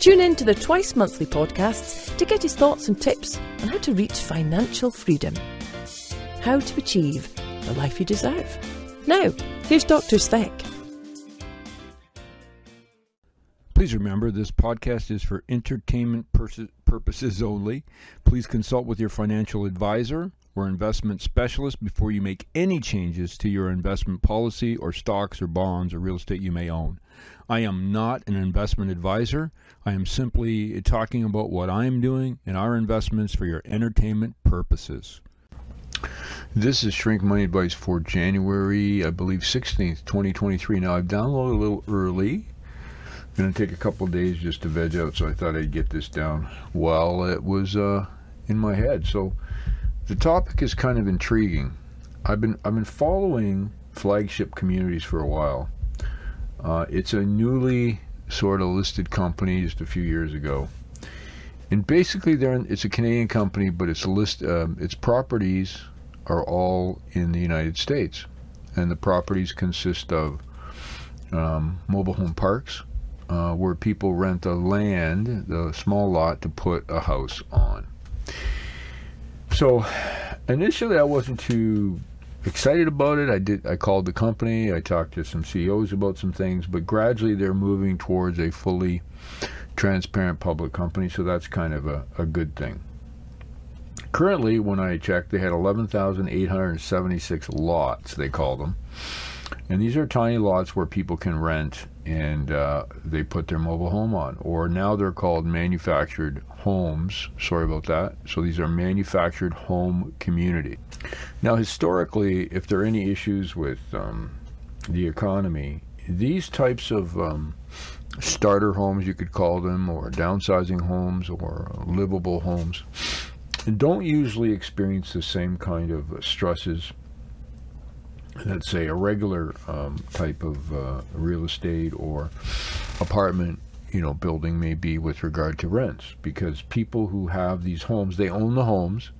Tune in to the twice monthly podcasts to get his thoughts and tips on how to reach financial freedom. How to achieve the life you deserve. Now, here's Dr. Speck. Please remember this podcast is for entertainment purposes only. Please consult with your financial advisor or investment specialist before you make any changes to your investment policy or stocks or bonds or real estate you may own. I am not an investment advisor. I am simply talking about what I am doing and our investments for your entertainment purposes. This is Shrink Money Advice for January, I believe, 16th, 2023. Now, I've downloaded a little early. Going to take a couple days just to veg out, so I thought I'd get this down while it was uh, in my head. So, the topic is kind of intriguing. I've been I've been following flagship communities for a while. Uh, it's a newly sort of listed company just a few years ago, and basically, they're in, it's a Canadian company, but its list um, its properties are all in the United States, and the properties consist of um, mobile home parks, uh, where people rent the land, the small lot, to put a house on. So initially, I wasn't too excited about it. I did. I called the company. I talked to some CEOs about some things, but gradually they're moving towards a fully transparent public company. So that's kind of a, a good thing. Currently, when I checked, they had 11,876 lots. They call them. And these are tiny lots where people can rent and uh, they put their mobile home on. Or now they're called manufactured homes. Sorry about that. So these are manufactured home community. Now, historically, if there are any issues with um, the economy, these types of um, starter homes, you could call them, or downsizing homes, or livable homes, don't usually experience the same kind of stresses that say a regular um, type of uh, real estate or apartment you know building may be with regard to rents because people who have these homes they own the homes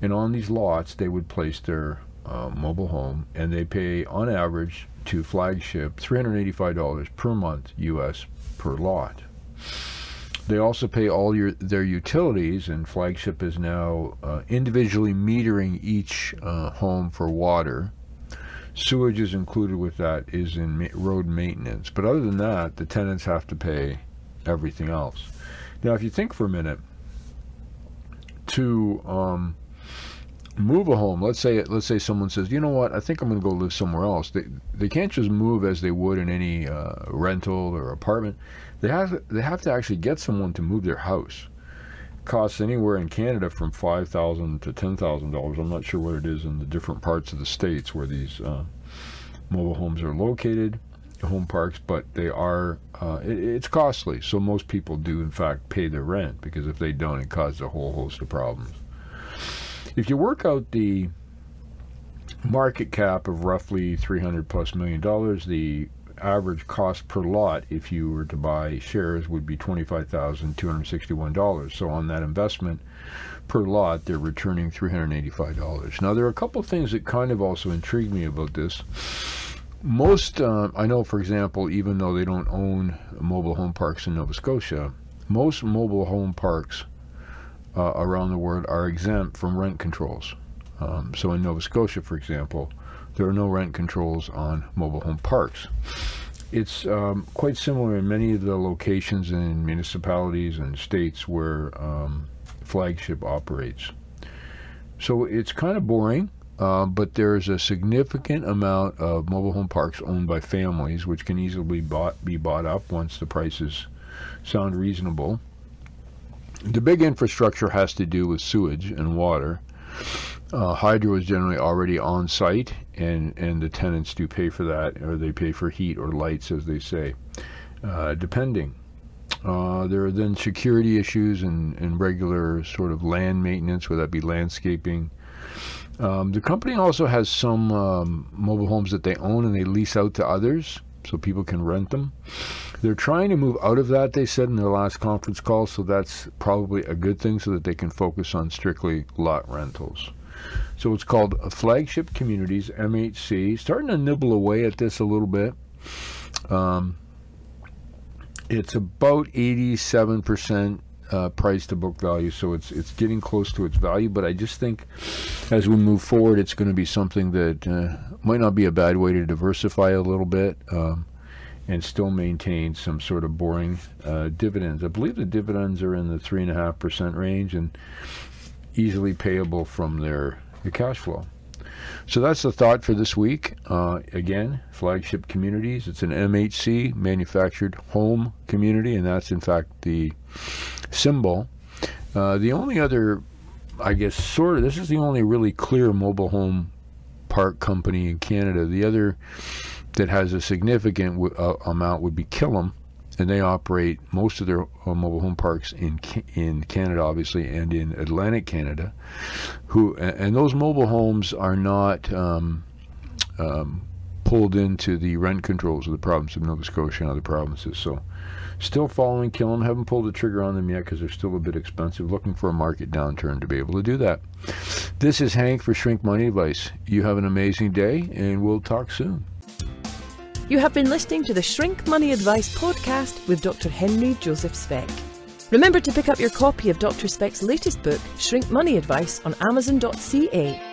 and on these lots they would place their uh, mobile home and they pay on average to flagship $385 per month us per lot they also pay all your their utilities, and Flagship is now uh, individually metering each uh, home for water. Sewage is included with that is in ma- road maintenance, but other than that, the tenants have to pay everything else. Now, if you think for a minute, to um, move a home, let's say let's say someone says, you know what, I think I'm going to go live somewhere else. They they can't just move as they would in any uh, rental or apartment. They have they have to actually get someone to move their house. Costs anywhere in Canada from five thousand to ten thousand dollars. I'm not sure what it is in the different parts of the states where these uh, mobile homes are located, home parks, but they are uh, it, it's costly. So most people do in fact pay their rent because if they don't, it causes a whole host of problems. If you work out the market cap of roughly 300 plus million dollars, the average cost per lot if you were to buy shares would be $25,261. So on that investment per lot, they're returning $385. Now, there are a couple of things that kind of also intrigue me about this. Most, uh, I know, for example, even though they don't own mobile home parks in Nova Scotia, most mobile home parks uh, around the world are exempt from rent controls. Um, so in Nova Scotia, for example, there are no rent controls on mobile home parks. It's um, quite similar in many of the locations in municipalities and states where um, flagship operates. So it's kind of boring, uh, but there's a significant amount of mobile home parks owned by families, which can easily bought, be bought up once the prices sound reasonable. The big infrastructure has to do with sewage and water. Uh, hydro is generally already on site, and, and the tenants do pay for that, or they pay for heat or lights, as they say, uh, depending. Uh, there are then security issues and, and regular sort of land maintenance, whether that be landscaping. Um, the company also has some um, mobile homes that they own and they lease out to others so people can rent them. They're trying to move out of that, they said in their last conference call, so that's probably a good thing so that they can focus on strictly lot rentals. So it's called Flagship Communities, MHC. Starting to nibble away at this a little bit. Um, it's about 87% uh, price to book value, so it's it's getting close to its value. But I just think as we move forward, it's going to be something that uh, might not be a bad way to diversify a little bit um, and still maintain some sort of boring uh, dividends. I believe the dividends are in the three and a half percent range and easily payable from their the cash flow. So that's the thought for this week. Uh, again, flagship communities. It's an MHC manufactured home community, and that's in fact the symbol. Uh, the only other, I guess, sort of, this is the only really clear mobile home park company in Canada. The other that has a significant w- uh, amount would be Killam, and they operate most of their uh, mobile home parks in in Canada, obviously, and in Atlantic Canada. Who and those mobile homes are not um, um, pulled into the rent controls of the province of Nova Scotia and other provinces. So, still following Killam. Haven't pulled the trigger on them yet because they're still a bit expensive. Looking for a market downturn to be able to do that. This is Hank for Shrink Money Advice. You have an amazing day, and we'll talk soon. You have been listening to the Shrink Money Advice podcast with Dr. Henry Joseph Speck. Remember to pick up your copy of Dr. Speck's latest book, Shrink Money Advice, on Amazon.ca